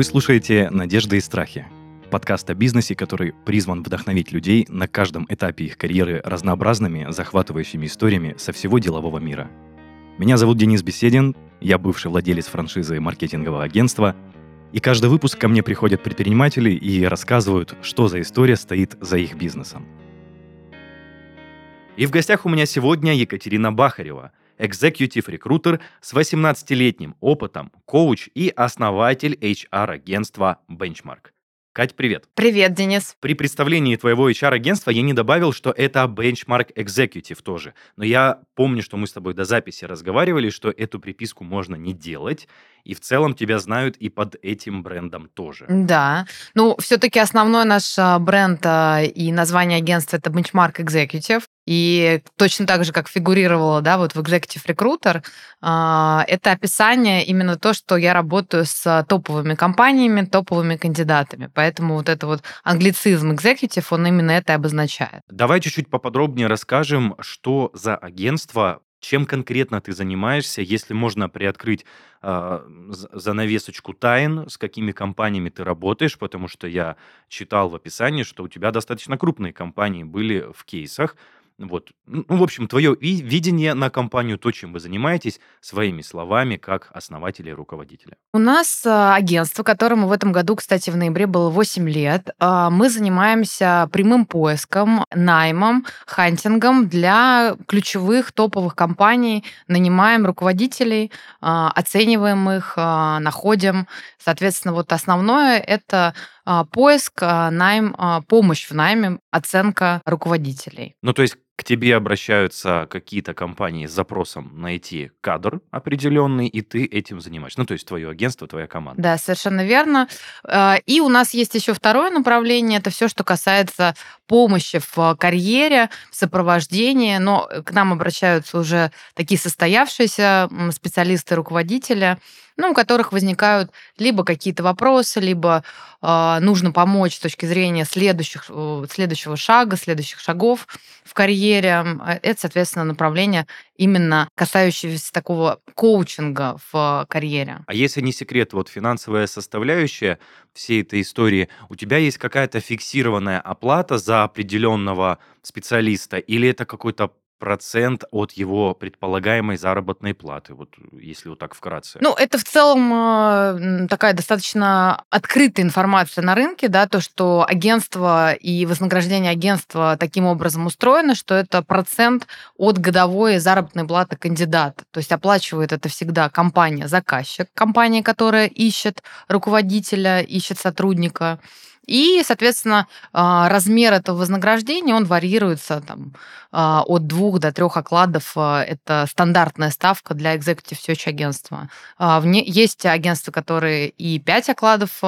Вы слушаете «Надежды и страхи» — подкаст о бизнесе, который призван вдохновить людей на каждом этапе их карьеры разнообразными, захватывающими историями со всего делового мира. Меня зовут Денис Беседин, я бывший владелец франшизы маркетингового агентства, и каждый выпуск ко мне приходят предприниматели и рассказывают, что за история стоит за их бизнесом. И в гостях у меня сегодня Екатерина Бахарева — экзекьютив-рекрутер с 18-летним опытом, коуч и основатель HR-агентства Benchmark. Кать, привет. Привет, Денис. При представлении твоего HR-агентства я не добавил, что это Benchmark Executive тоже. Но я помню, что мы с тобой до записи разговаривали, что эту приписку можно не делать, и в целом тебя знают и под этим брендом тоже. Да. Ну, все-таки основной наш а, бренд а, и название агентства это Benchmark Executive. И точно так же, как фигурировало, да, вот в Executive Recruiter, а, это описание именно то, что я работаю с топовыми компаниями, топовыми кандидатами. Поэтому вот это вот англицизм Executive, он именно это обозначает. Давай чуть-чуть поподробнее расскажем, что за агентство, чем конкретно ты занимаешься, если можно приоткрыть э, занавесочку тайн, с какими компаниями ты работаешь, потому что я читал в описании, что у тебя достаточно крупные компании были в кейсах. Вот. Ну, в общем, твое видение на компанию, то, чем вы занимаетесь, своими словами, как основателя и руководителя. У нас а, агентство, которому в этом году, кстати, в ноябре было 8 лет. А, мы занимаемся прямым поиском, наймом, хантингом для ключевых топовых компаний, нанимаем руководителей, а, оцениваем их, находим. Соответственно, вот основное это поиск, найм, помощь в найме, оценка руководителей. Ну, то есть к тебе обращаются какие-то компании с запросом найти кадр определенный, и ты этим занимаешься. Ну, то есть твое агентство, твоя команда. Да, совершенно верно. А, и у нас есть еще второе направление, это все, что касается помощи в карьере, в сопровождении, но к нам обращаются уже такие состоявшиеся специалисты, руководители, ну, у которых возникают либо какие-то вопросы, либо э, нужно помочь с точки зрения следующих, э, следующего шага, следующих шагов в карьере. Это, соответственно, направление именно касающееся такого коучинга в карьере. А если не секрет, вот финансовая составляющая всей этой истории, у тебя есть какая-то фиксированная оплата за определенного специалиста, или это какой-то процент от его предполагаемой заработной платы, вот если вот так вкратце? Ну, это в целом э, такая достаточно открытая информация на рынке, да, то, что агентство и вознаграждение агентства таким образом устроено, что это процент от годовой заработной платы кандидата. То есть оплачивает это всегда компания-заказчик, компания, которая ищет руководителя, ищет сотрудника. И, соответственно, а, размер этого вознаграждения, он варьируется там, а, от двух до трех окладов. А, это стандартная ставка для executive search агентства. Есть агентства, которые и пять окладов,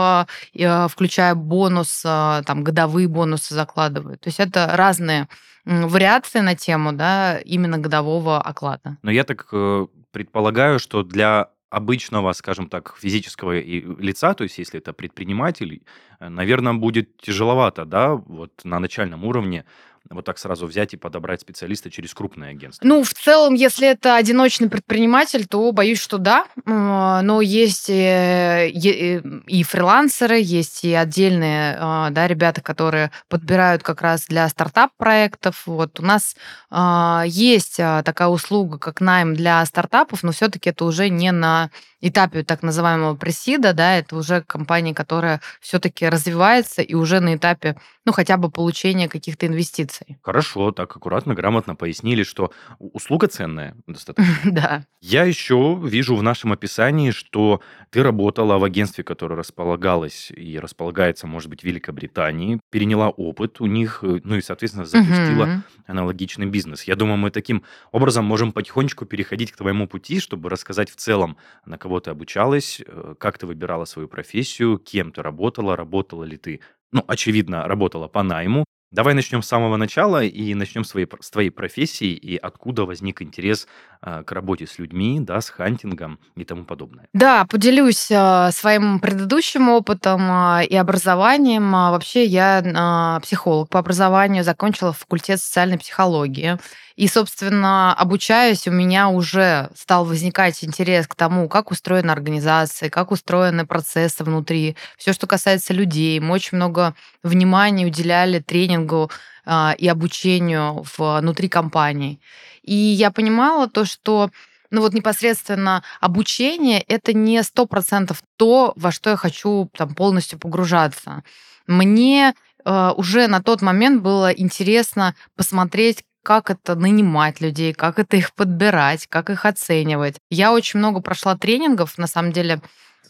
включая бонус, там, годовые бонусы закладывают. То есть это разные вариации на тему да, именно годового оклада. Но я так э, предполагаю, что для обычного, скажем так, физического лица, то есть если это предприниматель, э, наверное, будет тяжеловато, да, вот на начальном уровне вот так сразу взять и подобрать специалиста через крупное агентство? Ну, в целом, если это одиночный предприниматель, то боюсь, что да. Но есть и фрилансеры, есть и отдельные а, да, ребята, которые подбирают как раз для стартап-проектов. Вот у нас а, есть а, такая услуга, как найм для стартапов, но все-таки это уже не на этапе так называемого пресида, да, это уже компания, которая все-таки развивается и уже на этапе, ну, хотя бы получения каких-то инвестиций. Хорошо, так аккуратно, грамотно пояснили, что услуга ценная достаточно. Да. Я еще вижу в нашем описании, что ты работала в агентстве, которое располагалось и располагается, может быть, в Великобритании, переняла опыт у них, э, ну и, соответственно, запустила аналогичный бизнес. Я думаю, мы таким образом можем потихонечку переходить к твоему пути, чтобы рассказать в целом, на кого ты обучалась, э, как ты выбирала свою профессию, кем ты работала, работала ли ты, ну, очевидно, работала по найму, Давай начнем с самого начала и начнем с твоей, с твоей профессии и откуда возник интерес а, к работе с людьми, да, с хантингом и тому подобное. Да, поделюсь а, своим предыдущим опытом а, и образованием. Вообще я психолог по образованию, закончила факультет социальной психологии. И, собственно, обучаясь, у меня уже стал возникать интерес к тому, как устроена организация, как устроены процессы внутри, все, что касается людей. Мы очень много внимания уделяли тренингу а, и обучению внутри компаний. И я понимала то, что ну вот непосредственно обучение это не сто процентов то, во что я хочу там полностью погружаться. Мне э, уже на тот момент было интересно посмотреть, как это нанимать людей, как это их подбирать, как их оценивать. Я очень много прошла тренингов, на самом деле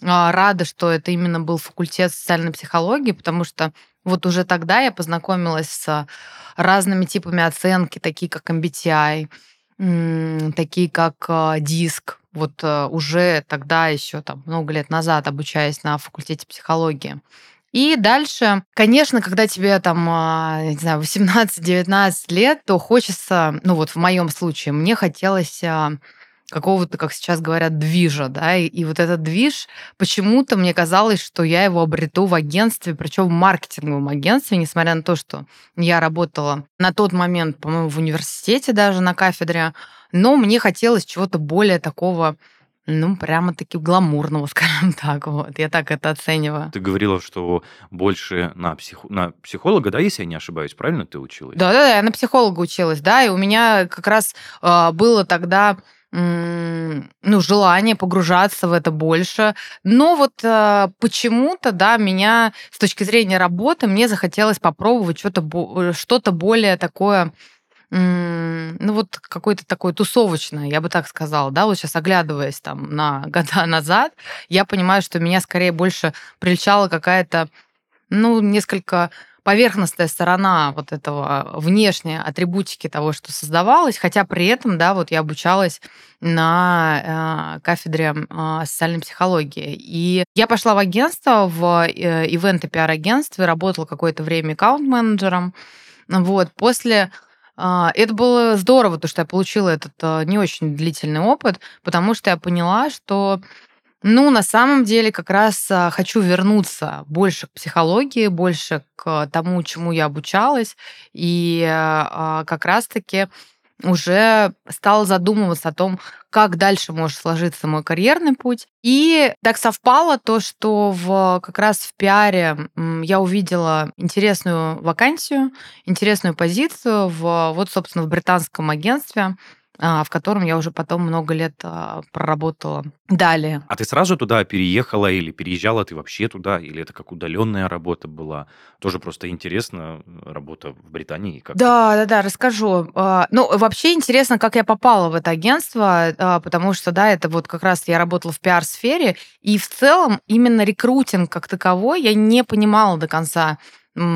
а, рада, что это именно был факультет социальной психологии, потому что вот уже тогда я познакомилась с разными типами оценки, такие как MBTI, такие как а, диск. Вот а, уже тогда еще там много лет назад обучаясь на факультете психологии. И дальше, конечно, когда тебе там, а, не знаю, 18-19 лет, то хочется, ну вот в моем случае, мне хотелось а, какого-то, как сейчас говорят, движа, да, и, и вот этот движ, почему-то мне казалось, что я его обрету в агентстве, причем в маркетинговом агентстве, несмотря на то, что я работала на тот момент, по-моему, в университете даже на кафедре, но мне хотелось чего-то более такого ну, прямо-таки гламурного, скажем так. Вот. Я так это оцениваю. Ты говорила, что больше на, псих... на психолога, да, если я не ошибаюсь, правильно ты училась? Да-да-да, я на психолога училась, да, и у меня как раз э, было тогда ну, желание погружаться в это больше. Но вот э, почему-то, да, меня с точки зрения работы, мне захотелось попробовать что-то, э, что-то более такое ну вот какое-то такое тусовочное, я бы так сказала, да, вот сейчас оглядываясь там на года назад, я понимаю, что меня скорее больше прельчала какая-то, ну, несколько поверхностная сторона вот этого внешней атрибутики того, что создавалось, хотя при этом, да, вот я обучалась на э, кафедре э, социальной психологии. И я пошла в агентство, в э, ивент и пиар-агентстве, работала какое-то время аккаунт-менеджером. Вот, после а, это было здорово, то, что я получила этот а, не очень длительный опыт, потому что я поняла, что ну, на самом деле, как раз а, хочу вернуться больше к психологии, больше к тому, чему я обучалась, и как раз-таки уже стала задумываться о том, как дальше может сложиться мой карьерный путь. И так совпало то, что в, как раз в пиаре я увидела интересную вакансию, интересную позицию в, вот, собственно, в британском агентстве, в котором я уже потом много лет а, проработала. Далее. А ты сразу туда переехала или переезжала ты вообще туда? Или это как удаленная работа была? Тоже просто интересно, работа в Британии. Как да, да, да, расскажу. А, ну, вообще интересно, как я попала в это агентство, потому что, да, это вот как раз я работала в пиар-сфере, и в целом именно рекрутинг как таковой я не понимала до конца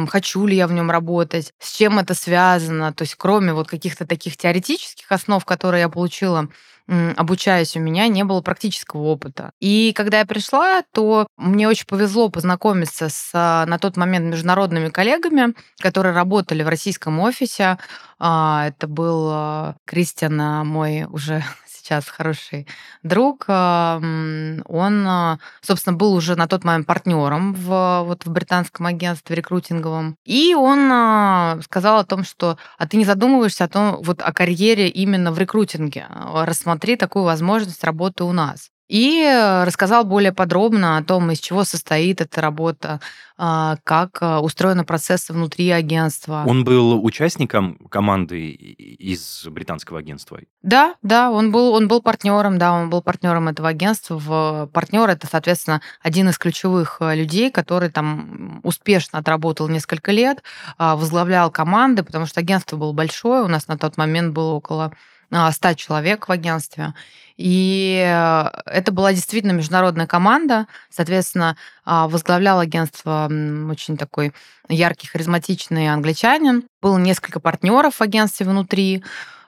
хочу ли я в нем работать, с чем это связано. То есть кроме вот каких-то таких теоретических основ, которые я получила, обучаясь, у меня не было практического опыта. И когда я пришла, то мне очень повезло познакомиться с а, на тот момент международными коллегами, которые работали в российском офисе. А, это был а, Кристиан, мой уже сейчас хороший друг, он, а, собственно, был уже на тот момент партнером в, вот, в британском агентстве рекрутинговом. И он а, сказал о том, что а ты не задумываешься о том, вот о карьере именно в рекрутинге. Рассмотри такую возможность работы у нас. И э, рассказал более подробно о том, из чего состоит эта работа, а, как э, устроены процессы внутри агентства. Он был участником команды из британского агентства? Да, да, он был, он был партнером, да, он был партнером этого агентства. В партнер это, соответственно, один из ключевых э, людей, который там успешно отработал несколько лет, а, возглавлял команды, потому что агентство было большое, у нас на тот момент было около 100 человек в агентстве. И э, это была действительно международная команда. Соответственно, а, возглавлял агентство очень такой яркий, харизматичный англичанин. Было несколько партнеров в агентстве внутри.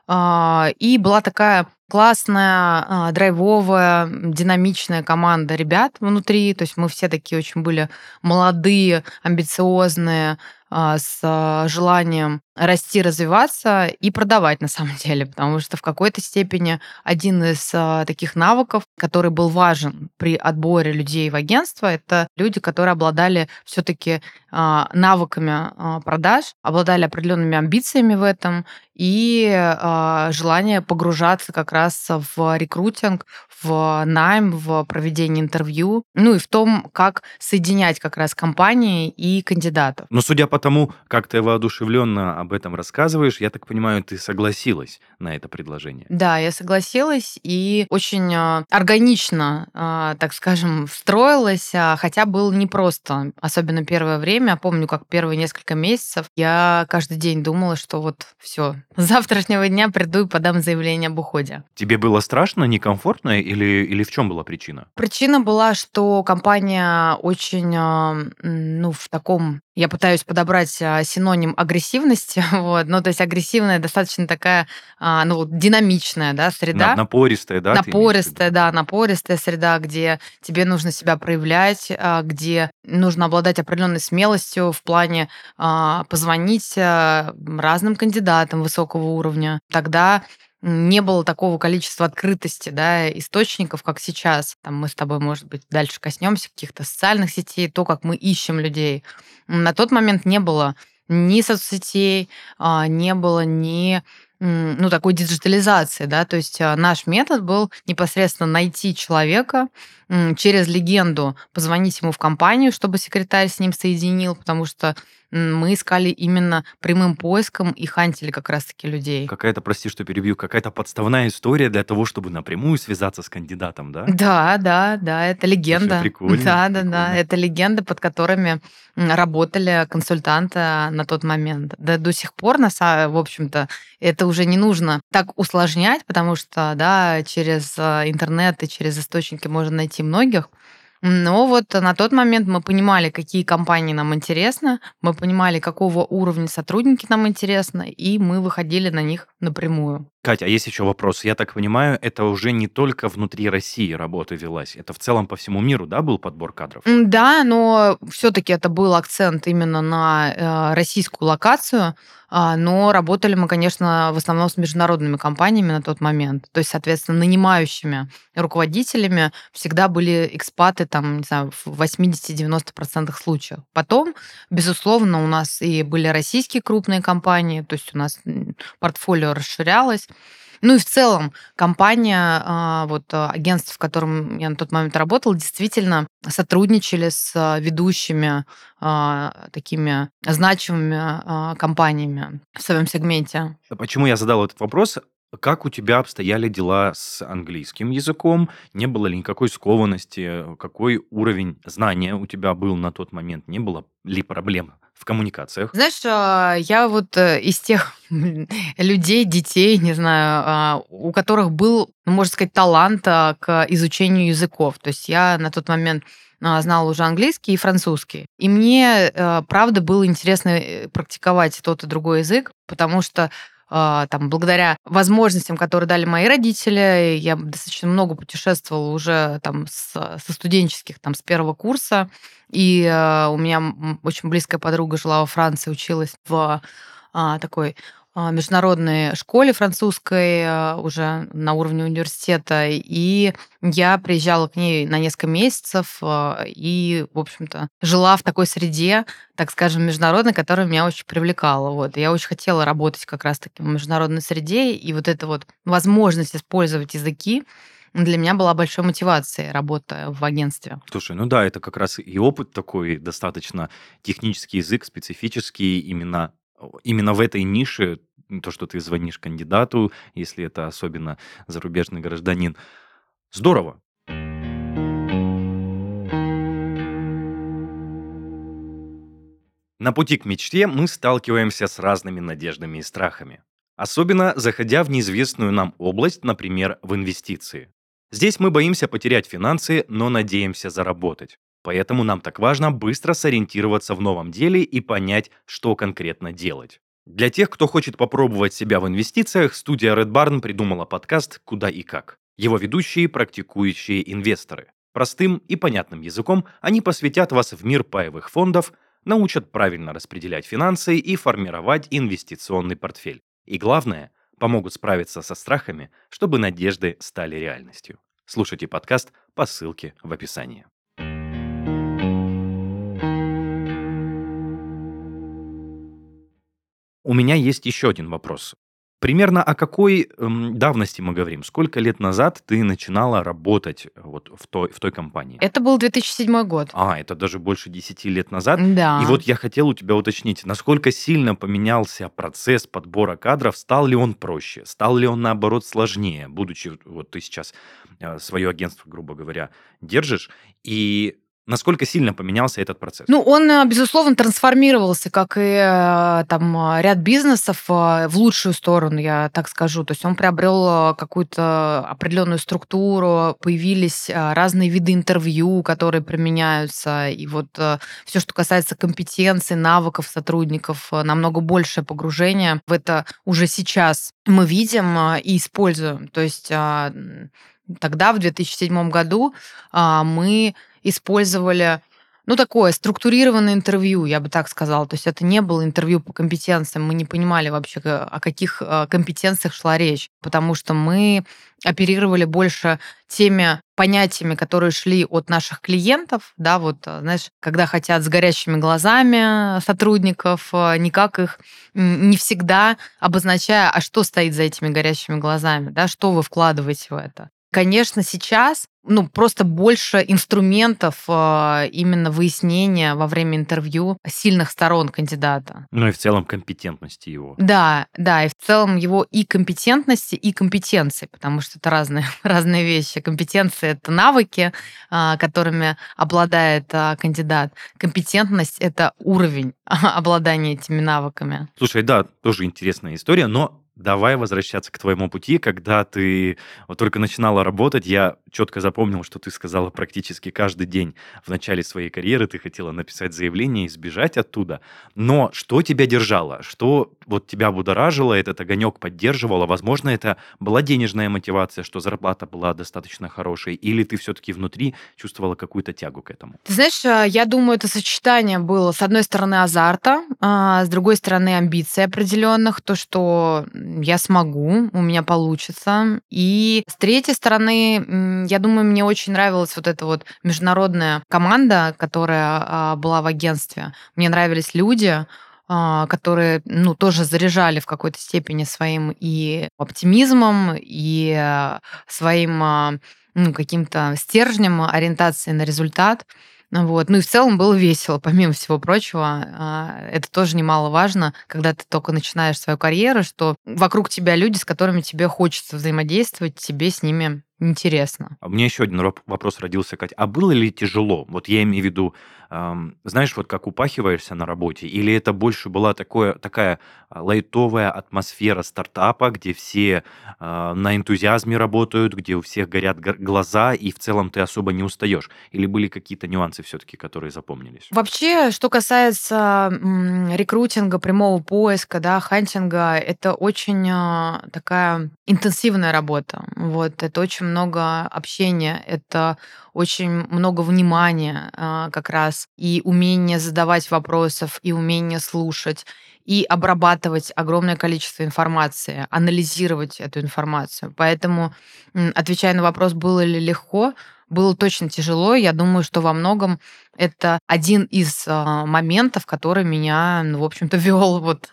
А, и была такая классная, а, драйвовая, динамичная команда ребят внутри. То есть мы все такие очень были молодые, амбициозные, с а, желанием расти, развиваться и продавать на самом деле, потому что в какой-то степени один из а, таких навыков, который был важен при отборе людей в агентство, это люди, которые обладали все-таки а, навыками а, продаж, обладали определенными амбициями в этом и а, желание погружаться как раз в рекрутинг, в найм, в проведение интервью, ну и в том, как соединять как раз компании и кандидатов. Но судя по тому, как ты воодушевленно об этом рассказываешь, я так понимаю, ты согласилась на это предложение. Да, я согласилась и очень а, органично, а, так скажем, встроилась, а, хотя было непросто, особенно первое время. Помню, как первые несколько месяцев я каждый день думала, что вот все, с завтрашнего дня приду и подам заявление об уходе. Тебе было страшно, некомфортно или, или в чем была причина? Причина была, что компания очень, ну, в таком я пытаюсь подобрать а, синоним агрессивности, вот, ну, то есть агрессивная достаточно такая, а, ну, динамичная, да, среда. Напористая, да? Напористая, да, напористая среда, где тебе нужно себя проявлять, а, где нужно обладать определенной смелостью в плане позвонить разным кандидатам высокого уровня. Тогда не было такого количества открытости, да, источников, как сейчас. Там мы с тобой, может быть, дальше коснемся каких-то социальных сетей, то, как мы ищем людей. На тот момент не было ни соцсетей, а, не было ни ну, такой диджитализации, да, то есть а, наш метод был непосредственно найти человека, через легенду позвонить ему в компанию, чтобы секретарь с ним соединил, потому что мы искали именно прямым поиском и хантили как раз-таки людей. Какая-то, прости, что перебью, какая-то подставная история для того, чтобы напрямую связаться с кандидатом, да? Да, да, да, это легенда. прикольно. Да, да, да, это легенда, под которыми работали консультанты на тот момент. Да до сих пор, в общем-то, это уже не нужно так усложнять, потому что, да, через э, интернет и через источники можно найти многих. Но вот на тот момент мы понимали, какие компании нам интересны, мы понимали, какого уровня сотрудники нам интересны, и мы выходили на них напрямую. Катя, а есть еще вопрос. Я так понимаю, это уже не только внутри России работа велась, это в целом по всему миру, да, был подбор кадров? Да, но все-таки это был акцент именно на э, российскую локацию. А, но работали мы, конечно, в основном с международными компаниями на тот момент. То есть, соответственно, нанимающими руководителями всегда были экспаты там, не знаю, в 80-90% случаев. Потом, безусловно, у нас и были российские крупные компании, то есть у нас портфолио расширялось. Ну и в целом компания, а, вот а, агентство, в котором я на тот момент работала, действительно сотрудничали с а, ведущими такими значимыми компаниями в своем сегменте. Почему я задал этот вопрос? Как у тебя обстояли дела с английским языком? Не было ли никакой скованности? Какой уровень знания у тебя был на тот момент? Не было ли проблем в коммуникациях? Знаешь, а, я вот э, из тех людей, детей, не знаю, а, у которых был, ну, можно сказать, талант а, к изучению языков. То есть я на тот момент знала уже английский и французский. И мне, э, правда, было интересно э, практиковать тот и другой язык, потому что там, благодаря возможностям, которые дали мои родители, я достаточно много путешествовала уже там с, со студенческих, там, с первого курса. И uh, у меня очень близкая подруга жила во Франции, училась в uh, такой а, международной школе французской а, уже на уровне университета, и я приезжала к ней на несколько месяцев а, и, в общем-то, жила в такой среде, так скажем, международной, которая меня очень привлекала. Вот. Я очень хотела работать как раз-таки в международной среде, и вот эта вот возможность использовать языки, для меня была большой мотивацией работа в агентстве. Слушай, ну да, это как раз и опыт такой достаточно технический язык, специфический именно именно в этой нише то, что ты звонишь кандидату, если это особенно зарубежный гражданин. Здорово. На пути к мечте мы сталкиваемся с разными надеждами и страхами. Особенно заходя в неизвестную нам область, например, в инвестиции. Здесь мы боимся потерять финансы, но надеемся заработать. Поэтому нам так важно быстро сориентироваться в новом деле и понять, что конкретно делать. Для тех, кто хочет попробовать себя в инвестициях, студия Red Barn придумала подкаст «Куда и как». Его ведущие – практикующие инвесторы. Простым и понятным языком они посвятят вас в мир паевых фондов, научат правильно распределять финансы и формировать инвестиционный портфель. И главное, помогут справиться со страхами, чтобы надежды стали реальностью. Слушайте подкаст по ссылке в описании. У меня есть еще один вопрос. Примерно о какой эм, давности мы говорим? Сколько лет назад ты начинала работать вот в той, в той компании? Это был 2007 год. А, это даже больше 10 лет назад. Да. И вот я хотел у тебя уточнить, насколько сильно поменялся процесс подбора кадров, стал ли он проще, стал ли он, наоборот, сложнее, будучи, вот ты сейчас э, свое агентство, грубо говоря, держишь, и Насколько сильно поменялся этот процесс? Ну, он, э, безусловно, трансформировался, как и э, там э, ряд бизнесов в лучшую сторону, я так скажу. То есть он приобрел какую-то определенную структуру, появились разные виды интервью, которые применяются, и вот все, что касается компетенций, навыков сотрудников, намного большее погружение в это уже сейчас мы видим и используем. То есть тогда, в 2007 году, мы использовали ну, такое структурированное интервью, я бы так сказала. То есть это не было интервью по компетенциям. Мы не понимали вообще, о каких э, компетенциях шла речь, потому что мы оперировали больше теми понятиями, которые шли от наших клиентов, да, вот, э, знаешь, когда хотят с горящими глазами сотрудников, э, никак их не всегда обозначая, а что стоит за этими горящими глазами, да, что вы вкладываете в это. Конечно, сейчас ну, просто больше инструментов э, именно выяснения во время интервью сильных сторон кандидата. Ну и в целом компетентности его. Да, да, и в целом его и компетентности, и компетенции, потому что это разные, разные вещи. Компетенции — это навыки, э, которыми обладает э, кандидат. Компетентность — это уровень обладания этими навыками. Слушай, да, тоже интересная история, но Давай возвращаться к твоему пути, когда ты вот только начинала работать, я четко запомнил, что ты сказала практически каждый день в начале своей карьеры ты хотела написать заявление и сбежать оттуда. Но что тебя держало? Что вот тебя будоражило, этот огонек поддерживало? Возможно, это была денежная мотивация, что зарплата была достаточно хорошей, или ты все-таки внутри чувствовала какую-то тягу к этому? Ты знаешь, а, я думаю, это сочетание было, с одной стороны, азарта, а с другой стороны, амбиций определенных, то, что я смогу, у меня получится. И с третьей стороны, я думаю, мне очень нравилась вот эта вот международная команда, которая а, была в агентстве. Мне нравились люди, а, которые, ну, тоже заряжали в какой-то степени своим и оптимизмом, и а, своим ну, каким-то стержнем ориентации на результат. Вот. Ну и в целом было весело, помимо всего прочего. А, это тоже немаловажно, когда ты только начинаешь свою карьеру, что вокруг тебя люди, с которыми тебе хочется взаимодействовать, тебе с ними интересно. А у меня еще один вопрос родился, Катя. А было ли тяжело? Вот я имею в виду, эм, знаешь, вот как упахиваешься на работе, или это больше была такое, такая а, лайтовая атмосфера стартапа, где все э, на энтузиазме работают, где у всех горят глаза, и в целом ты особо не устаешь? Или были какие-то нюансы все-таки, которые запомнились? Вообще, что касается м, рекрутинга, прямого поиска, да, хантинга, это очень э, такая интенсивная работа. Вот, это очень много общения, это очень много внимания а, как раз, и умение задавать вопросов, и умение слушать, и обрабатывать огромное количество информации, анализировать эту информацию. Поэтому, отвечая на вопрос, было ли легко, было точно тяжело. Я думаю, что во многом это один из а, моментов, который меня, ну, в общем-то, вел вот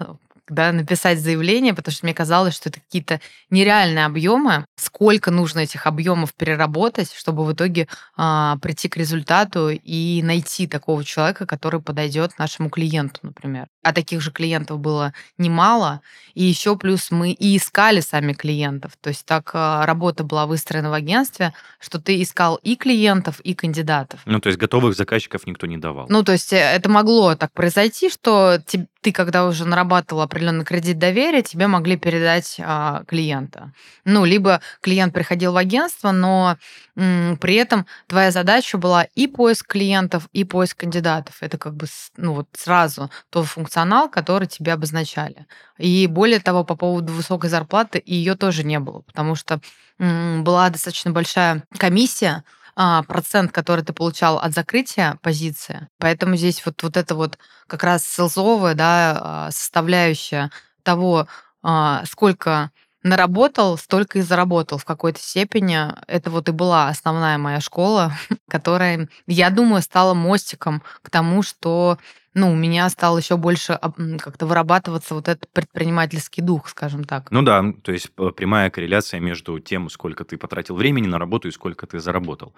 да, написать заявление, потому что мне казалось, что это какие-то нереальные объемы. Сколько нужно этих объемов переработать, чтобы в итоге а, прийти к результату и найти такого человека, который подойдет нашему клиенту, например. А таких же клиентов было немало. И еще плюс мы и искали сами клиентов. То есть так а, работа была выстроена в агентстве, что ты искал и клиентов, и кандидатов. Ну, то есть готовых заказчиков никто не давал. Ну, то есть э, это могло так произойти, что ты, когда уже нарабатывал определенный кредит доверия, тебе могли передать а, клиента. Ну, либо клиент приходил в агентство, но м, при этом твоя задача была и поиск клиентов, и поиск кандидатов. Это как бы ну, вот сразу тот функционал, который тебе обозначали. И более того, по поводу высокой зарплаты, ее тоже не было, потому что м, была достаточно большая комиссия, процент, который ты получал от закрытия позиции. Поэтому здесь вот, вот это вот как раз селзовая да, а, составляющая того, а, сколько наработал, столько и заработал в какой-то степени. Это вот и была основная моя школа, которая, я думаю, стала мостиком к тому, что ну, у меня стал еще больше как-то вырабатываться вот этот предпринимательский дух, скажем так. Ну да, то есть прямая корреляция между тем, сколько ты потратил времени на работу и сколько ты заработал.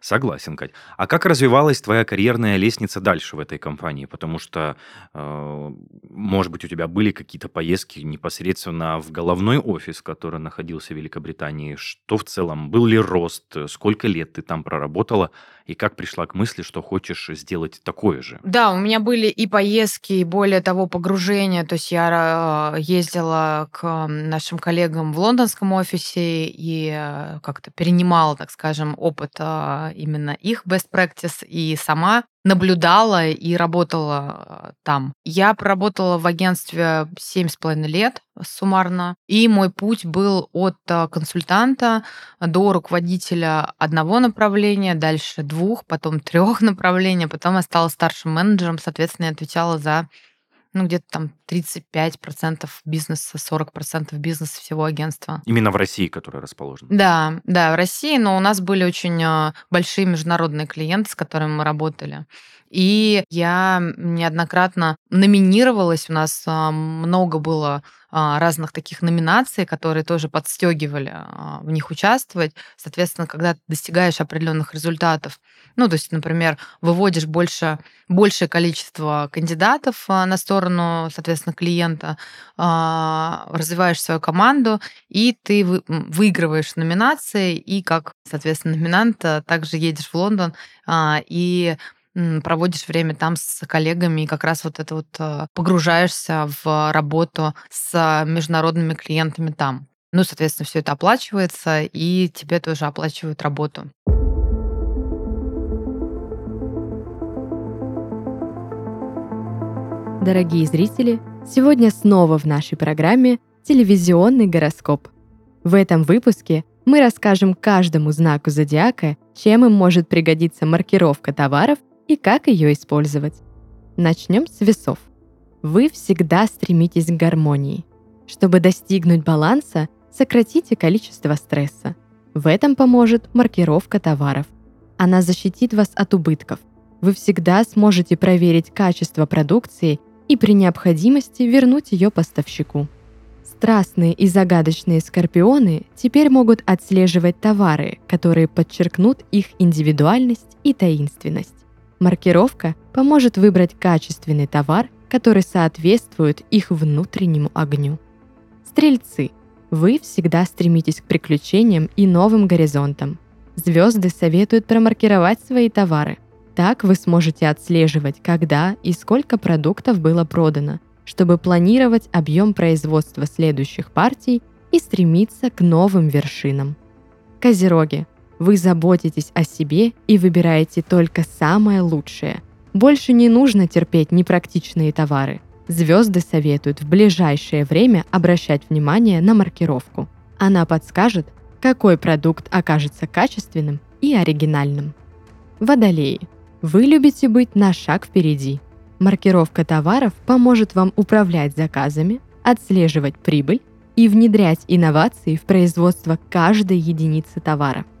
Согласен, Кать. А как развивалась твоя карьерная лестница дальше в этой компании? Потому что, э, может быть, у тебя были какие-то поездки непосредственно в головной офис, который находился в Великобритании. Что в целом? Был ли рост? Сколько лет ты там проработала? И как пришла к мысли, что хочешь сделать такое же? Да, у меня были и поездки, и более того, погружения. То есть я э, ездила к нашим коллегам в лондонском офисе и э, как-то перенимала, так скажем, опыт э, именно их best practice и сама наблюдала и работала там. Я проработала в агентстве семь с половиной лет суммарно, и мой путь был от консультанта до руководителя одного направления, дальше двух, потом трех направлений, потом я стала старшим менеджером, соответственно, я отвечала за ну, где-то там 35% бизнеса, 40% бизнеса всего агентства. Именно в России, которая расположена? Да, да, в России, но у нас были очень а, большие международные клиенты, с которыми мы работали. И я неоднократно номинировалась, у нас а, много было разных таких номинаций, которые тоже подстегивали а, в них участвовать. Соответственно, когда ты достигаешь определенных результатов, ну, то есть, например, выводишь больше, большее количество кандидатов а, на сторону, соответственно, клиента, развиваешь свою команду, и ты выигрываешь номинации, и как, соответственно, номинант также едешь в Лондон и проводишь время там с коллегами и как раз вот это вот э, погружаешься в работу с международными клиентами там. Ну, соответственно, все это оплачивается, и тебе тоже оплачивают работу. Дорогие зрители, сегодня снова в нашей программе телевизионный гороскоп. В этом выпуске мы расскажем каждому знаку зодиака, чем им может пригодиться маркировка товаров и как ее использовать. Начнем с весов. Вы всегда стремитесь к гармонии. Чтобы достигнуть баланса, сократите количество стресса. В этом поможет маркировка товаров. Она защитит вас от убытков. Вы всегда сможете проверить качество продукции и при необходимости вернуть ее поставщику. Страстные и загадочные скорпионы теперь могут отслеживать товары, которые подчеркнут их индивидуальность и таинственность. Маркировка поможет выбрать качественный товар, который соответствует их внутреннему огню. Стрельцы, вы всегда стремитесь к приключениям и новым горизонтам. Звезды советуют промаркировать свои товары. Так вы сможете отслеживать, когда и сколько продуктов было продано, чтобы планировать объем производства следующих партий и стремиться к новым вершинам. Козероги, вы заботитесь о себе и выбираете только самое лучшее. Больше не нужно терпеть непрактичные товары. Звезды советуют в ближайшее время обращать внимание на маркировку. Она подскажет, какой продукт окажется качественным и оригинальным. Водолеи. Вы любите быть на шаг впереди. Маркировка товаров поможет вам управлять заказами, отслеживать прибыль и внедрять инновации в производство каждой единицы товара –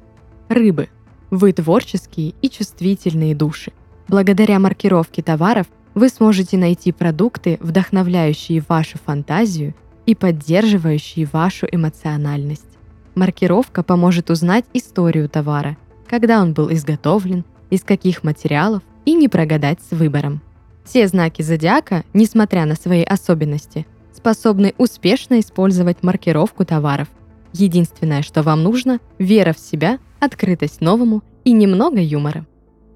Рыбы. Вы творческие и чувствительные души. Благодаря маркировке товаров вы сможете найти продукты, вдохновляющие вашу фантазию и поддерживающие вашу эмоциональность. Маркировка поможет узнать историю товара, когда он был изготовлен, из каких материалов и не прогадать с выбором. Все знаки зодиака, несмотря на свои особенности, способны успешно использовать маркировку товаров. Единственное, что вам нужно – вера в себя открытость новому и немного юмора.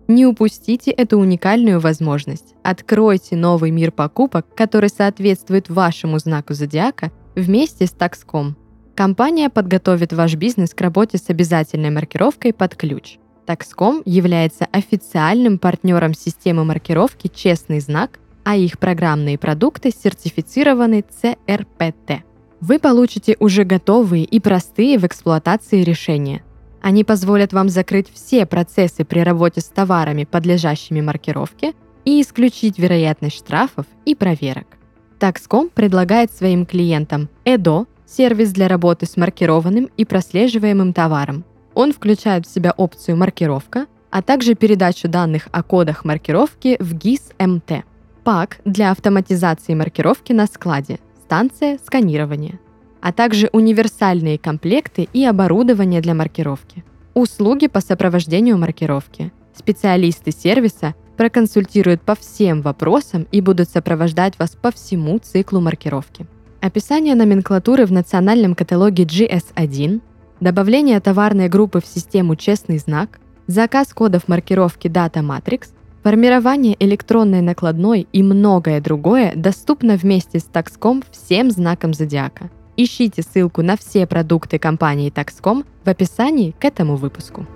Не упустите эту уникальную возможность. Откройте новый мир покупок, который соответствует вашему знаку зодиака вместе с Taxcom. Компания подготовит ваш бизнес к работе с обязательной маркировкой под ключ. Taxcom является официальным партнером системы маркировки «Честный знак», а их программные продукты сертифицированы CRPT. Вы получите уже готовые и простые в эксплуатации решения – Они позволят вам закрыть все процессы при работе с товарами, подлежащими маркировке, и исключить вероятность штрафов и проверок. Taxcom предлагает своим клиентам EDO – сервис для работы с маркированным и прослеживаемым товаром. Он включает в себя опцию «Маркировка», а также передачу данных о кодах маркировки в GIS-MT. ПАК для автоматизации маркировки на складе, станция сканирования, а также универсальные комплекты и оборудование для маркировки. Услуги по сопровождению маркировки. Специалисты сервиса проконсультируют по всем вопросам и будут сопровождать вас по всему циклу маркировки. Описание номенклатуры в национальном каталоге GS1, добавление товарной группы в систему «Честный знак», заказ кодов маркировки Data Matrix, формирование электронной накладной и многое другое доступно вместе с Taxcom всем знаком зодиака. Ищите ссылку на все продукты компании Taxcom в описании к этому выпуску.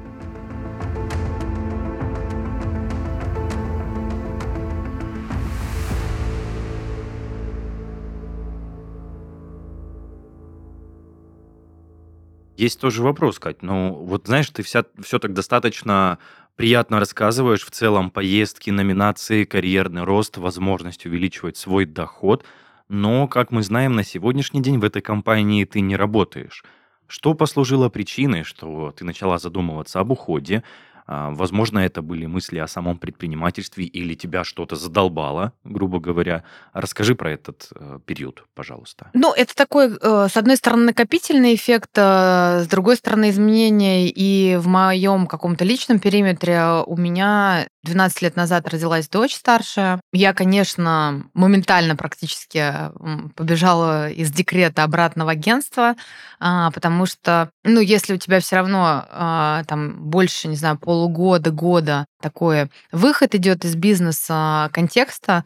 Есть тоже вопрос, Кать. Ну, вот знаешь, ты вся, все так достаточно приятно рассказываешь в целом поездки, номинации, карьерный рост, возможность увеличивать свой доход. Но, как мы знаем, на сегодняшний день в этой компании ты не работаешь. Что послужило причиной, что ты начала задумываться об уходе? А, возможно, это были мысли о самом предпринимательстве или тебя что-то задолбало, грубо говоря. Расскажи про этот э, период, пожалуйста. Ну, это такой, э, с одной стороны, накопительный эффект, э, с другой стороны, изменения и в моем каком-то личном периметре у меня 12 лет назад родилась дочь старшая. Я, конечно, моментально практически побежала из декрета обратно в агентство, а, потому что, ну, если у тебя все равно а, там больше, не знаю, полугода, года такое выход идет из бизнеса контекста,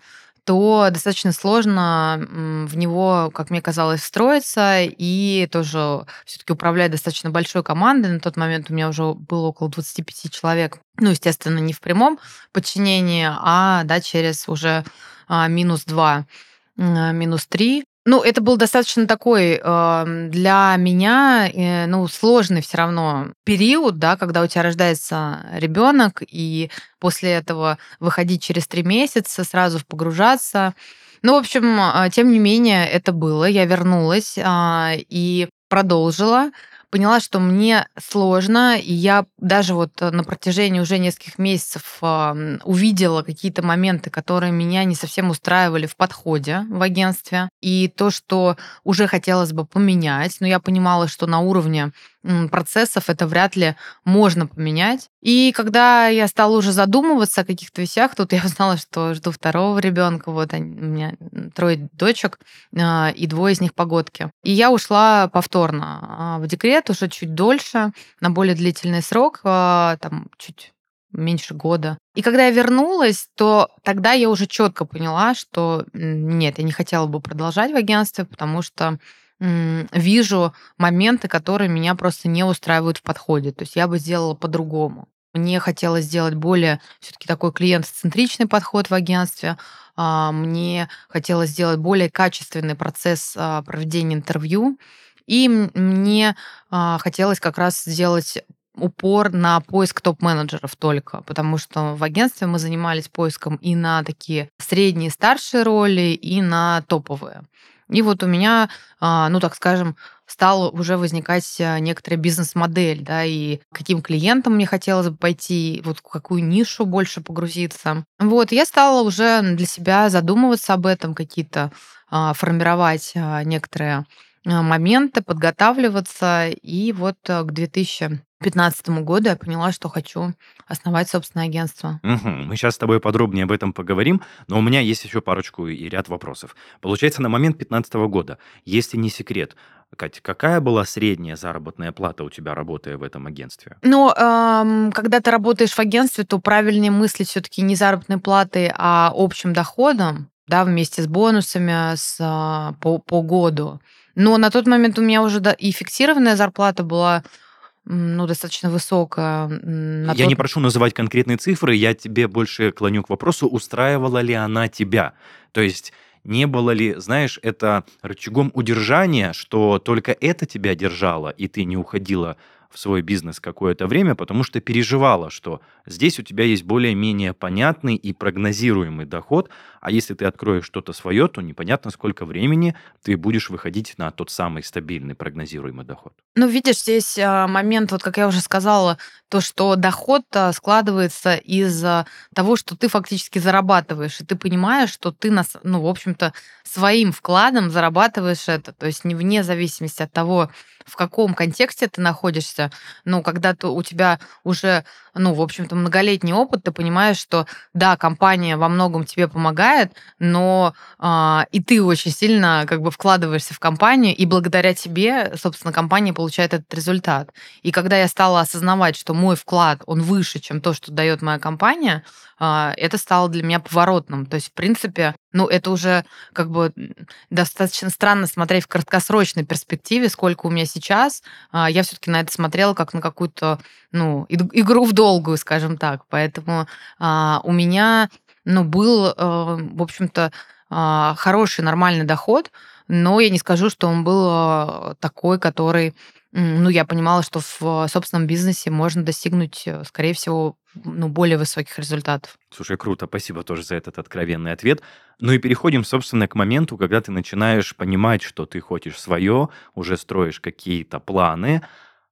то достаточно сложно в него, как мне казалось, встроиться и тоже все-таки управлять достаточно большой командой. На тот момент у меня уже было около 25 человек. Ну, естественно, не в прямом подчинении, а да, через уже а, минус 2 минус 3. Ну, это был достаточно такой э, для меня, э, ну, сложный все равно период, да, когда у тебя рождается ребенок, и после этого выходить через три месяца, сразу погружаться. Ну, в общем, э, тем не менее, это было. Я вернулась э, и продолжила поняла, что мне сложно, и я даже вот э, на протяжении уже нескольких месяцев увидела какие-то моменты, которые меня не совсем устраивали в подходе в агентстве, и то, что уже хотелось бы поменять, но я понимала, что на уровне процессов это вряд ли можно поменять. И когда я стала уже задумываться о каких-то вещах, тут я узнала, что жду второго ребенка. Вот они, у меня трое дочек, а, и двое из них погодки. И я ушла повторно а, в декрет уже чуть дольше, на более длительный срок, а, там чуть меньше года. И когда я вернулась, то тогда я уже четко поняла, что нет, я не хотела бы продолжать в агентстве, потому что вижу моменты, которые меня просто не устраивают в подходе. То есть я бы сделала по-другому. Мне хотелось сделать более все-таки такой клиент-центричный подход в агентстве. А, мне хотелось сделать более качественный процесс а, проведения интервью. И мне а, хотелось как раз сделать упор на поиск топ-менеджеров только, потому что в агентстве мы занимались поиском и на такие средние, старшие роли, и на топовые. И вот у меня, а, ну так скажем, стала уже возникать а, некоторая бизнес-модель, да, и каким клиентам мне хотелось бы пойти, вот в какую нишу больше погрузиться. Вот, я стала уже для себя задумываться об этом, какие-то а, формировать некоторые моменты, подготавливаться. И вот к 2000 2015 году я поняла, что хочу основать собственное агентство. Угу. Мы сейчас с тобой подробнее об этом поговорим, но у меня есть еще парочку и ряд вопросов. Получается, на момент 2015 года, если не секрет, Катя, какая была средняя заработная плата у тебя, работая в этом агентстве? Ну, эм, когда ты работаешь в агентстве, то правильнее мыслить все-таки не заработной платой, а общим доходом, да, вместе с бонусами с, а, по, по году. Но на тот момент у меня уже да, и фиксированная зарплата была ну, достаточно высокая. Я тот... не прошу называть конкретные цифры, я тебе больше клоню к вопросу, устраивала ли она тебя? То есть не было ли, знаешь, это рычагом удержания, что только это тебя держало, и ты не уходила в свой бизнес какое-то время, потому что переживала, что здесь у тебя есть более-менее понятный и прогнозируемый доход, а если ты откроешь что-то свое, то непонятно, сколько времени ты будешь выходить на тот самый стабильный прогнозируемый доход. Ну, видишь, здесь а, момент, вот как я уже сказала, то, что доход а, складывается из того, что ты фактически зарабатываешь, и ты понимаешь, что ты, ну, в общем-то, своим вкладом зарабатываешь это. То есть не вне зависимости от того, в каком контексте ты находишься, ну, когда ты, у тебя уже, ну, в общем-то, многолетний опыт, ты понимаешь, что, да, компания во многом тебе помогает, но а, и ты очень сильно как бы вкладываешься в компанию, и благодаря тебе, собственно, компания получает этот результат. И когда я стала осознавать, что мой вклад, он выше, чем то, что дает моя компания, это стало для меня поворотным. То есть, в принципе, ну, это уже как бы достаточно странно смотреть в краткосрочной перспективе, сколько у меня сейчас. А, я все-таки на это смотрела как на какую-то, ну, игру в долгую, скажем так. Поэтому а, у меня, ну, был, в общем-то, хороший, нормальный доход, но я не скажу, что он был такой, который ну, я понимала, что в собственном бизнесе можно достигнуть, э, скорее всего, ну, более высоких результатов. Слушай, круто, спасибо тоже за этот откровенный ответ. Ну и переходим, собственно, к моменту, когда ты начинаешь понимать, что ты хочешь свое, уже строишь какие-то планы,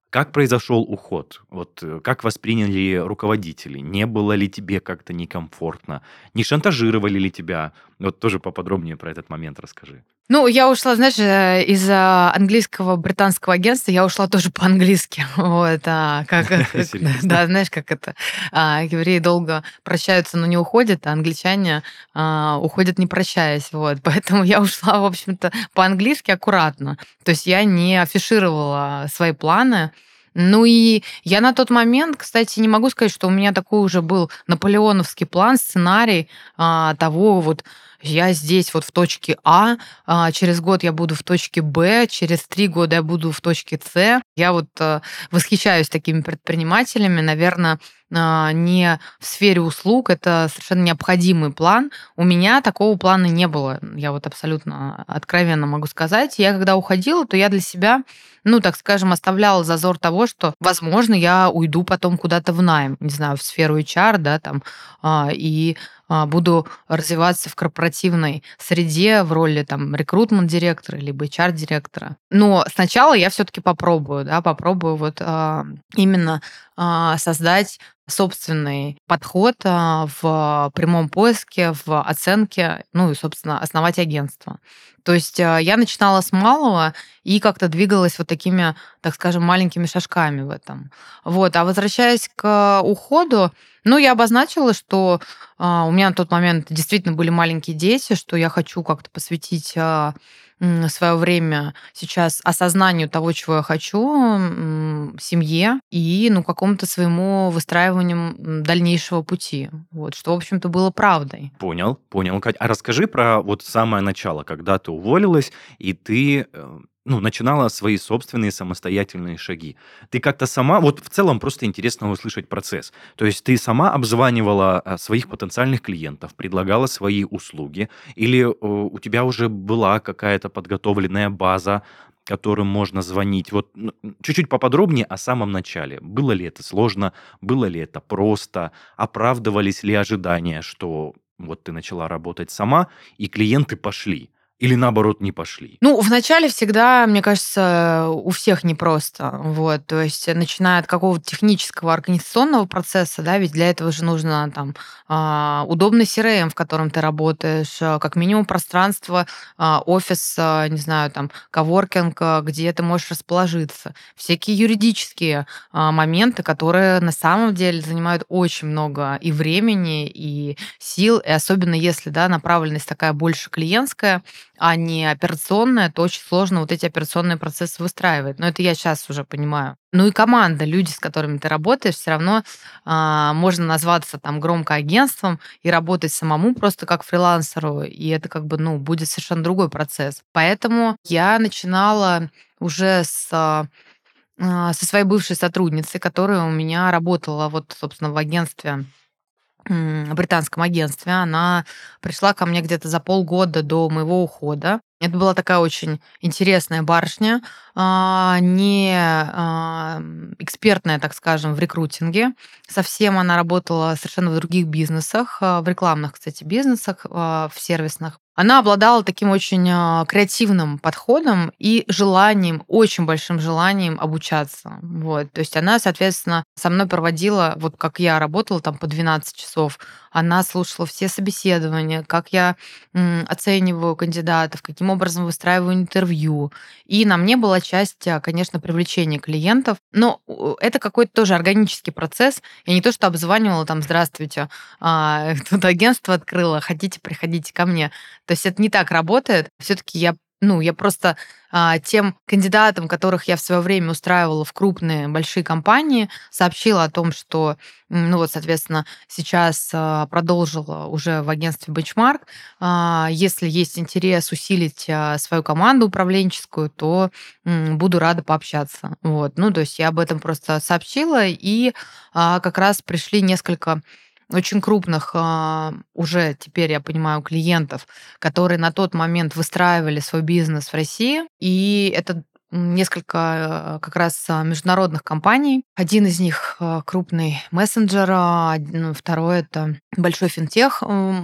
как произошел уход? Вот э, как восприняли руководители? Не было ли тебе как-то некомфортно? Не шантажировали ли тебя? Вот тоже поподробнее про этот момент расскажи. Ну, я ушла, знаешь, э, из английского британского агентства, я ушла тоже по-английски. Вот, а, как, да, знаешь, как это, а, евреи долго прощаются, но не уходят, а англичане а, уходят не прощаясь, вот. Поэтому я ушла, в общем-то, по-английски аккуратно. То есть я не афишировала свои планы, ну и я на тот момент, кстати, не могу сказать, что у меня такой уже был наполеоновский план, сценарий а, того вот я здесь вот в точке А, а, через год я буду в точке Б, через три года я буду в точке С. Я вот а, восхищаюсь такими предпринимателями, наверное, а, не в сфере услуг, это совершенно необходимый план. У меня такого плана не было, я вот абсолютно откровенно могу сказать. Я когда уходила, то я для себя ну, так скажем, оставляла зазор того, что, возможно, я уйду потом куда-то в найм, не знаю, в сферу HR, да, там, а, и а, буду развиваться в корпоративной среде в роли там рекрутмент-директора либо HR-директора. Но сначала я все-таки попробую, да, попробую вот а, именно создать собственный подход в прямом поиске, в оценке, ну и, собственно, основать агентство. То есть а, я начинала с малого и как-то двигалась вот такими, так скажем, маленькими шажками в этом. Вот. А возвращаясь к уходу, ну, я обозначила, что а, у меня на тот момент действительно были маленькие дети, что я хочу как-то посвятить а, свое время сейчас осознанию того, чего я хочу, семье и ну, какому-то своему выстраиванию дальнейшего пути. Вот, что, в общем-то, было правдой. Понял, понял, Кать. А расскажи про вот самое начало, когда ты уволилась, и ты э, ну, начинала свои собственные самостоятельные шаги. Ты как-то сама, вот в целом просто интересно услышать процесс. То есть ты сама обзванивала а, своих потенциальных клиентов, предлагала свои услуги, или у тебя уже была какая-то подготовленная база, которым можно звонить. Вот чуть-чуть поподробнее о самом начале. Было ли это сложно, было ли это просто, оправдывались ли ожидания, что вот ты начала работать сама, и клиенты пошли. Или наоборот не пошли? Ну, вначале всегда, мне кажется, у всех непросто. Вот, то есть, начиная от какого-то технического организационного процесса, да, ведь для этого же нужно там а, удобный CRM, в котором ты работаешь, а, как минимум пространство, а, офис, не знаю, там, коворкинг, где ты можешь расположиться. Всякие юридические моменты, которые на самом деле занимают очень много и времени, и сил, и особенно если, да, направленность такая больше клиентская, а не операционная, то очень сложно вот эти операционные процессы выстраивать. Но это я сейчас уже понимаю. Ну и команда, люди, с которыми ты работаешь, все равно а, можно назваться там громко агентством и работать самому просто как фрилансеру, и это как бы, ну, будет совершенно другой процесс. Поэтому я начинала уже с а, со своей бывшей сотрудницей, которая у меня работала вот, собственно, в агентстве британском агентстве. Она пришла ко мне где-то за полгода до моего ухода. Это была такая очень интересная барышня, не а, экспертная, так скажем, в рекрутинге. Совсем она работала совершенно в других бизнесах, а, в рекламных, кстати, бизнесах, в сервисных. Она обладала таким очень а, креативным подходом и желанием, очень большим желанием обучаться. Вот. То есть она, соответственно, со мной проводила, вот как я работала там по 12 часов, она слушала все собеседования, как я оцениваю кандидатов, каким образом выстраиваю интервью. И на мне была часть, а, конечно, привлечения клиентов. Но это какой-то тоже органический процесс. Я не то, что обзванивала там, здравствуйте, а, тут агентство открыло, хотите, приходите ко мне. То есть это не так работает. Все-таки я ну, я просто а, тем кандидатам, которых я в свое время устраивала в крупные большие компании, сообщила о том, что, ну вот, соответственно, сейчас а, продолжила уже в агентстве Benchmark. А, если есть интерес усилить а, свою команду управленческую, то м, буду рада пообщаться. Вот, ну, то есть я об этом просто сообщила, и а, как раз пришли несколько очень крупных а, уже теперь, я понимаю, клиентов, которые на тот момент выстраивали свой бизнес в России. И это несколько а, как раз а, международных компаний. Один из них крупный мессенджер, ну, второй это большой финтех,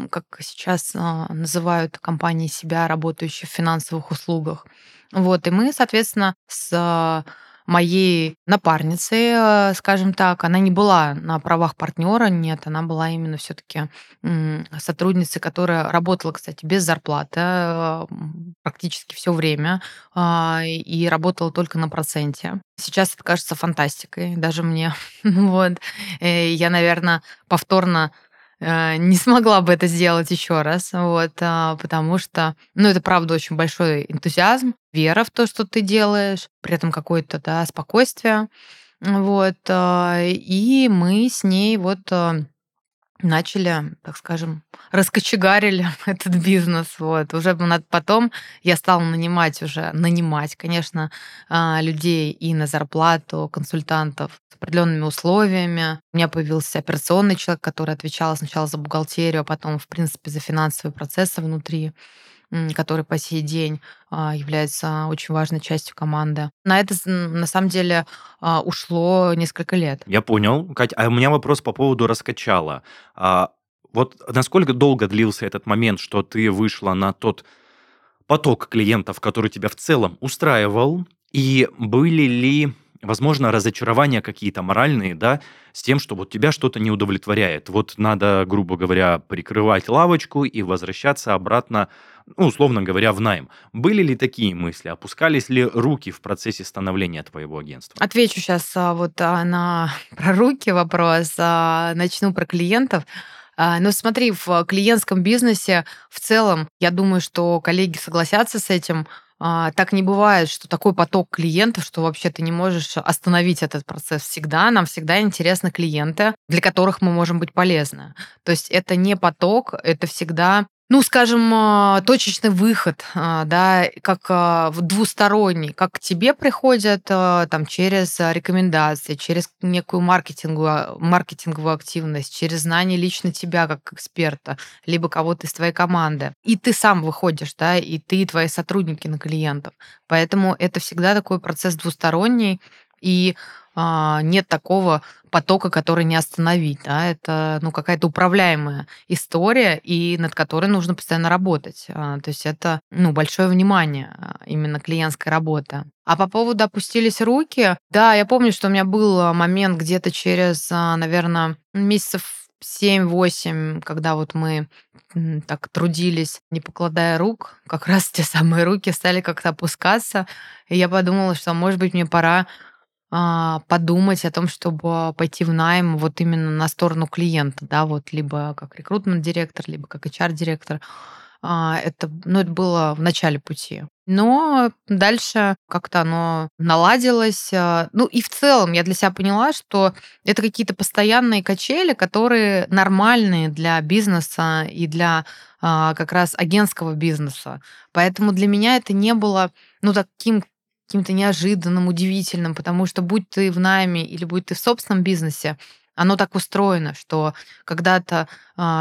как сейчас называют компании себя, работающие в финансовых услугах. Вот, и мы, соответственно, с моей напарницы, э, скажем так, она не была на правах партнера, нет, она была именно все-таки сотрудницей, которая работала, кстати, без зарплаты э, практически все время а, и работала только на проценте. Сейчас это кажется фантастикой, даже мне. вот. Э, я, наверное, повторно не смогла бы это сделать еще раз, вот, а, потому что, ну, это правда очень большой энтузиазм, вера в то, что ты делаешь, при этом какое-то, да, спокойствие, вот, а, и мы с ней вот а, начали, так скажем, раскочегарили этот бизнес. Вот. Уже потом я стала нанимать уже, нанимать, конечно, а, людей и на зарплату консультантов с определенными условиями. У меня появился операционный человек, который отвечал сначала за бухгалтерию, а потом, в принципе, за финансовые процессы внутри который по сей день а, является очень важной частью команды. На это, на самом деле, а, ушло несколько лет. Я понял. Катя, а у меня вопрос по поводу раскачала. А, вот насколько долго длился этот момент, что ты вышла на тот поток клиентов, который тебя в целом устраивал, и были ли возможно, разочарования какие-то моральные, да, с тем, что вот тебя что-то не удовлетворяет. Вот надо, грубо говоря, прикрывать лавочку и возвращаться обратно, ну, условно говоря, в найм. Были ли такие мысли? Опускались ли руки в процессе становления твоего агентства? Отвечу сейчас а, вот а, на про руки вопрос. А, начну про клиентов. Но смотри, в клиентском бизнесе в целом, я думаю, что коллеги согласятся с этим, так не бывает, что такой поток клиентов, что вообще ты не можешь остановить этот процесс. Всегда нам всегда интересны клиенты, для которых мы можем быть полезны. То есть это не поток, это всегда ну, скажем, а, точечный выход, а, да, как а, двусторонний, как к тебе приходят там через рекомендации, через некую маркетинговую, маркетинговую активность, через знание лично тебя как эксперта, либо кого-то из твоей команды. И ты сам выходишь, да, и ты, и твои сотрудники на клиентов. Поэтому это всегда такой процесс двусторонний, и а, нет такого потока, который не остановить. Да? Это ну, какая-то управляемая история, и над которой нужно постоянно работать. А, то есть это ну, большое внимание а, именно клиентской работы. А по поводу опустились руки, да, я помню, что у меня был момент где-то через, наверное, месяцев 7-8, когда вот мы так трудились, не покладая рук, как раз те самые руки стали как-то опускаться. И я подумала, что, может быть, мне пора а, подумать о том, чтобы пойти в найм вот именно на сторону клиента, да, вот либо как рекрутмент-директор, либо как HR-директор. А, это, ну, это было в начале пути. Но дальше как-то оно наладилось. А, ну и в целом я для себя поняла, что это какие-то постоянные качели, которые нормальные для бизнеса и для как раз агентского бизнеса. Поэтому для меня это не было ну, таким каким-то неожиданным, удивительным, потому что будь ты в найме или будь ты в собственном бизнесе, оно так устроено, что когда-то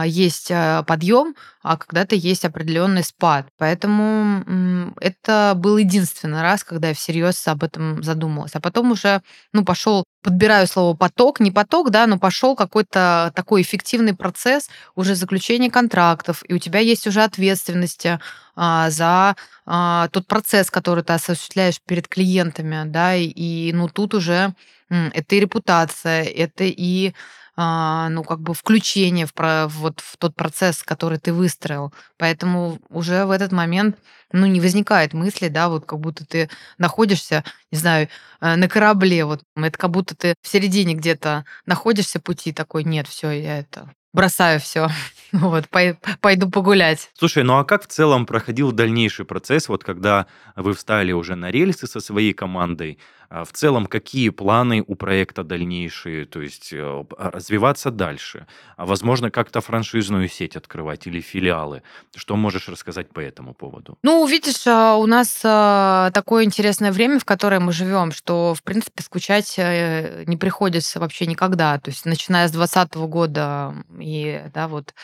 есть а, подъем, а когда-то есть определенный спад. Поэтому это был единственный раз, когда я всерьез об этом задумалась. А потом уже, ну, пошел, подбираю слово поток, не поток, да, но пошел какой-то такой эффективный процесс уже заключения контрактов, и у тебя есть уже ответственности а, за а, тот процесс, который ты осуществляешь перед клиентами, да, и, ну тут уже это и репутация, это и а, ну, как бы включение в, про, вот, в тот процесс, который ты выстроил. Поэтому уже в этот момент ну, не возникает мысли, да, вот как будто ты находишься, не знаю, э, на корабле, вот это как будто ты в середине где-то находишься пути такой, нет, все, я это бросаю все, вот, пойду погулять. Слушай, ну а как в целом проходил дальнейший процесс, вот когда вы встали уже на рельсы со своей командой, а в целом какие планы у проекта дальнейшие, то есть э, развиваться дальше, а возможно как-то франшизную сеть открывать или филиалы, что можешь рассказать по этому поводу? Ну, видишь, а, у нас а, такое интересное время, в которое мы живем, что, в принципе, скучать э, не приходится вообще никогда, то есть начиная с 2020 года и, да, вот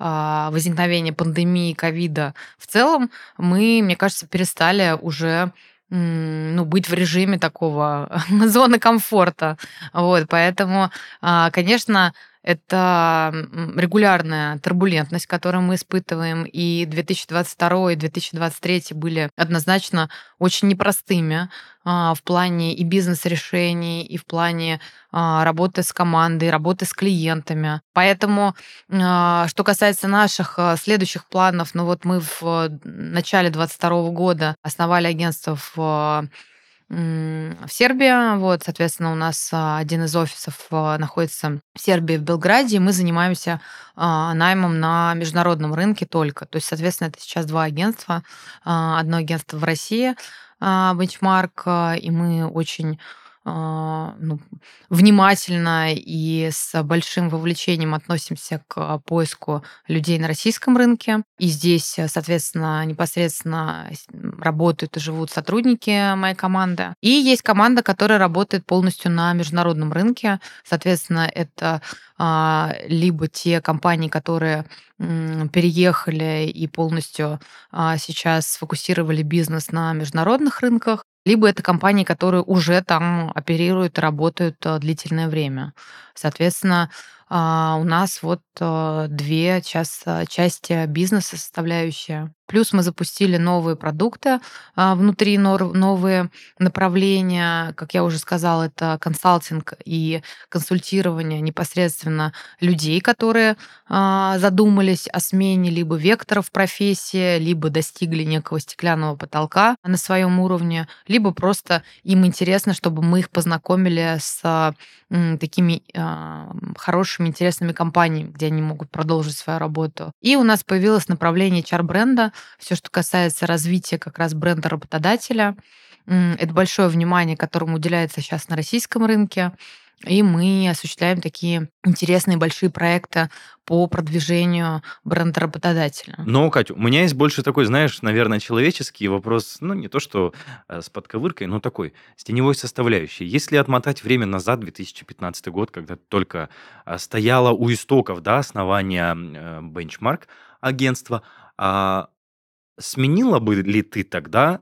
возникновения пандемии ковида в целом, мы, мне кажется, перестали уже ну, быть в режиме такого зоны комфорта. Вот, поэтому, а, конечно, это регулярная турбулентность, которую мы испытываем, и 2022 и 2023 были однозначно очень непростыми а, в плане и бизнес-решений, и в плане а, работы с командой, работы с клиентами. Поэтому, а, что касается наших следующих планов, ну вот мы в начале 2022 года основали агентство в в Сербии. Вот, соответственно, у нас один из офисов находится в Сербии, в Белграде, и мы занимаемся наймом на международном рынке только. То есть, соответственно, это сейчас два агентства. Одно агентство в России, Benchmark, и мы очень а, ну, внимательно и с большим вовлечением относимся к поиску людей на российском рынке. И здесь, соответственно, непосредственно работают и живут сотрудники моей команды. И есть команда, которая работает полностью на международном рынке. Соответственно, это а, либо те компании, которые переехали и полностью а, сейчас сфокусировали бизнес на международных рынках, либо это компании, которые уже там оперируют работают э, длительное время. Соответственно, а, у нас вот э, две сейчас э, части бизнеса составляющие. Плюс мы запустили новые продукты а, внутри, новые направления. Как я уже сказала, это консалтинг и консультирование непосредственно людей, которые а, задумались о смене либо векторов профессии, либо достигли некого стеклянного потолка на своем уровне, либо просто им интересно, чтобы мы их познакомили с такими хорошими, интересными компаниями, где они могут продолжить свою работу. И у нас появилось направление HR-бренда, все, что касается развития как раз бренда работодателя. Это большое внимание, которому уделяется сейчас на российском рынке. И мы осуществляем такие интересные большие проекты по продвижению бренда работодателя. Но, Катя, у меня есть больше такой, знаешь, наверное, человеческий вопрос, ну, не то что э, с подковыркой, но такой, с теневой составляющей. Если отмотать время назад, 2015 год, когда только э, стояла у истоков, да, основания э, бенчмарк агентства, а Сменила бы ли ты тогда,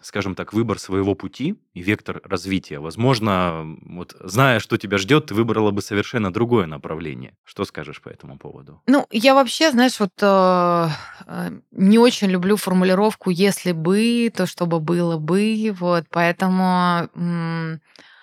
скажем так, выбор своего пути и вектор развития? Возможно, вот зная, что тебя ждет, ты выбрала бы совершенно другое направление. Что скажешь по этому поводу? Ну, я вообще, знаешь, вот э, э, не очень люблю формулировку «если бы», то чтобы было бы, вот, поэтому м,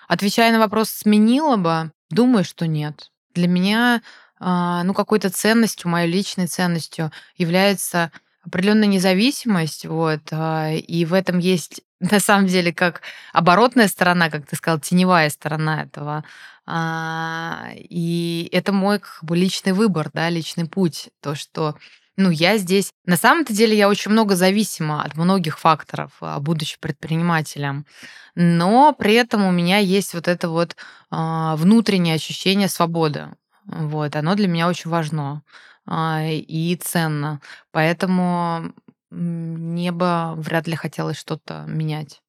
отвечая на вопрос «сменила бы», думаю, что нет. Для меня, э, ну, какой-то ценностью, моей личной ценностью является определенная независимость, вот, а, и в этом есть на самом деле как оборотная сторона, как ты сказал, теневая сторона этого. А, и это мой как бы личный выбор, да, личный путь, то, что ну, я здесь... На самом-то деле я очень много зависима от многих факторов, а, будучи предпринимателем. Но при этом у меня есть вот это вот внутреннее ощущение свободы. Вот, оно для меня очень важно. А, и ценно. Поэтому мне бы вряд ли хотелось что-то менять.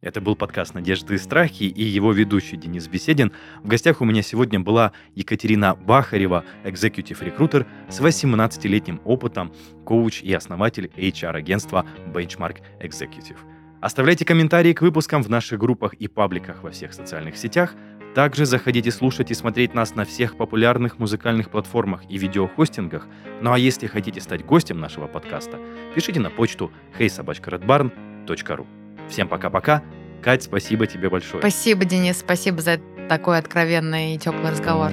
Это был подкаст «Надежды и страхи» и его ведущий Денис Беседин. В гостях у меня сегодня была Екатерина Бахарева, экзекутив-рекрутер с 18-летним опытом, коуч и основатель HR-агентства Benchmark Executive. Оставляйте комментарии к выпускам в наших группах и пабликах во всех социальных сетях. Также заходите слушать и смотреть нас на всех популярных музыкальных платформах и видеохостингах. Ну а если хотите стать гостем нашего подкаста, пишите на почту heysobachkaredbarn.ru. Всем пока-пока. Кать, спасибо тебе большое. Спасибо, Денис, спасибо за такой откровенный и теплый разговор.